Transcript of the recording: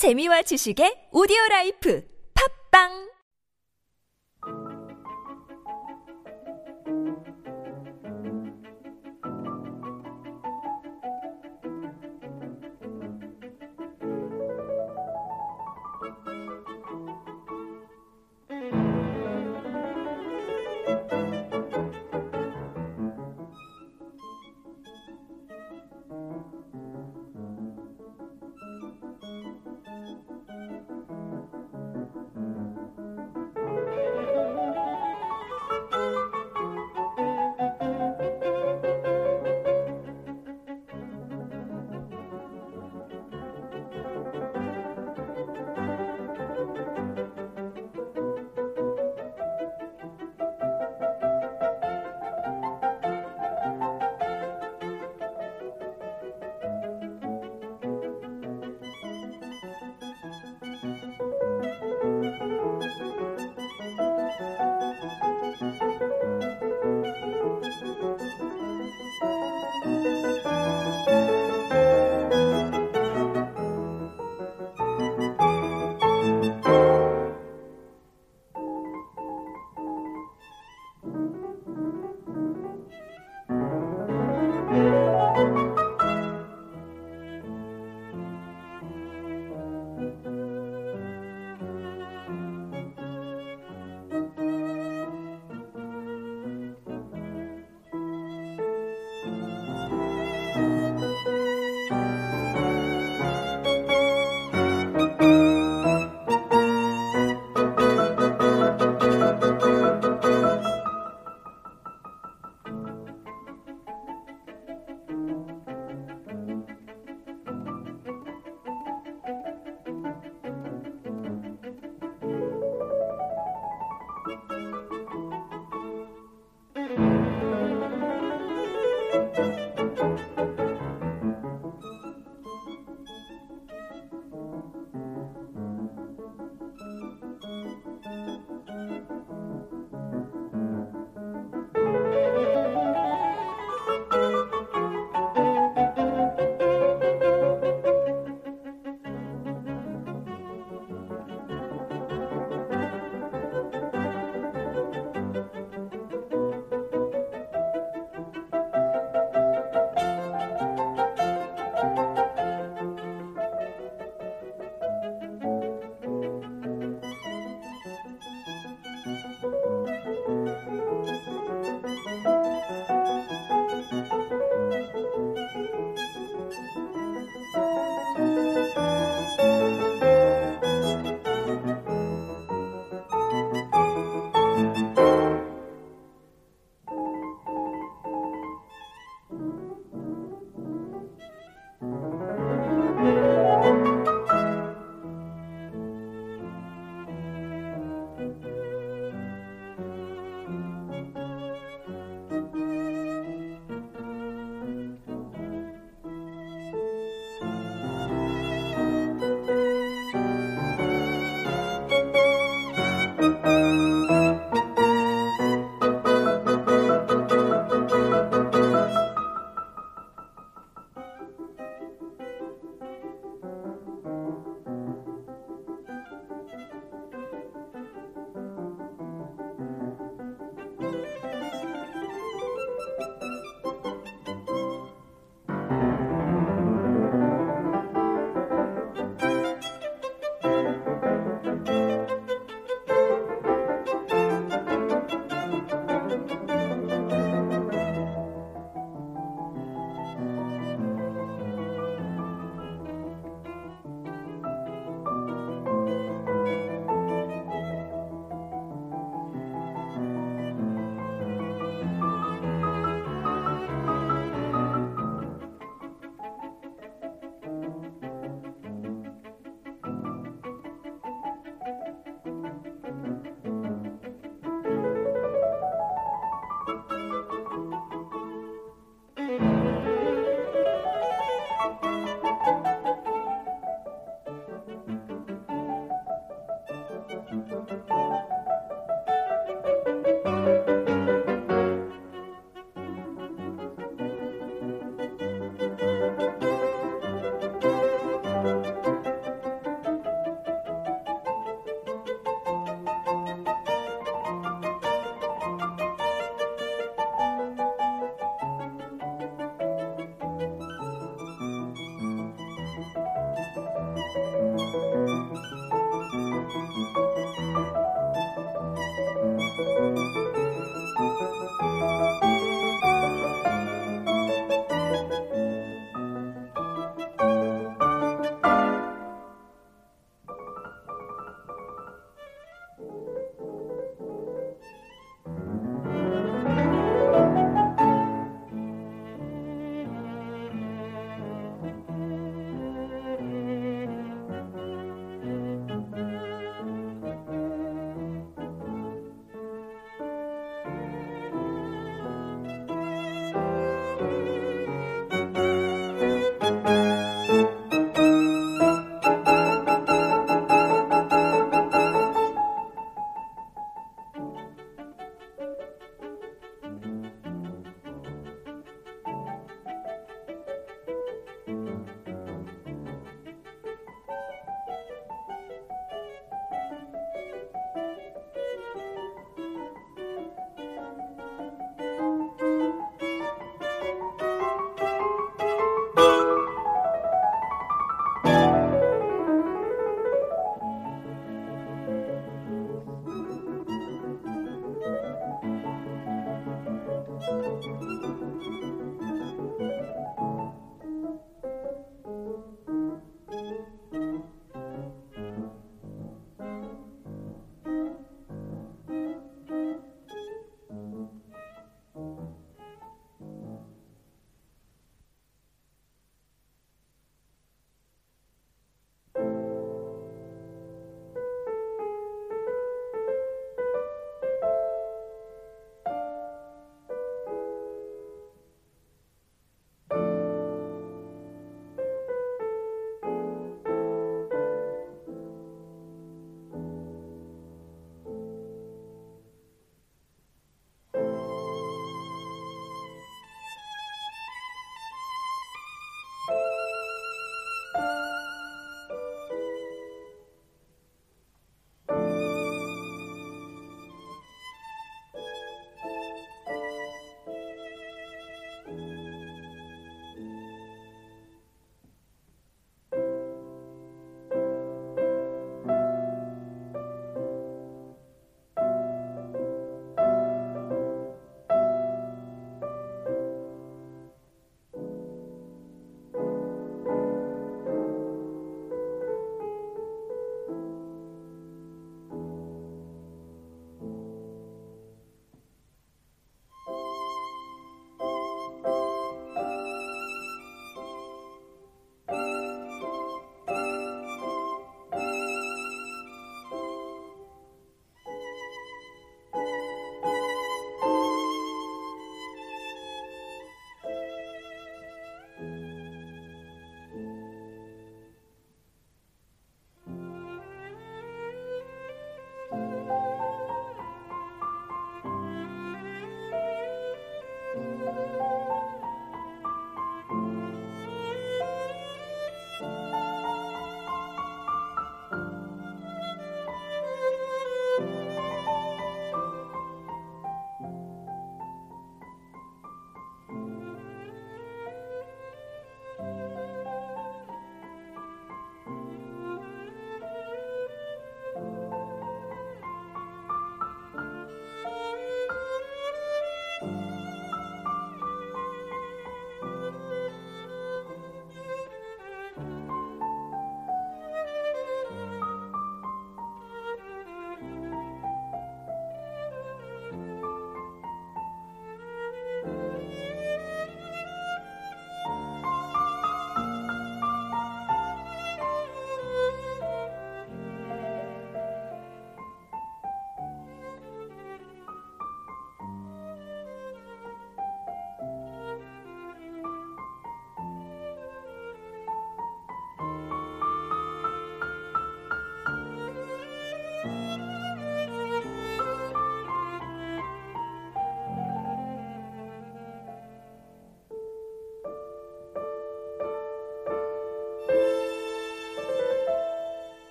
재미와 지식의 오디오 라이프. 팝빵!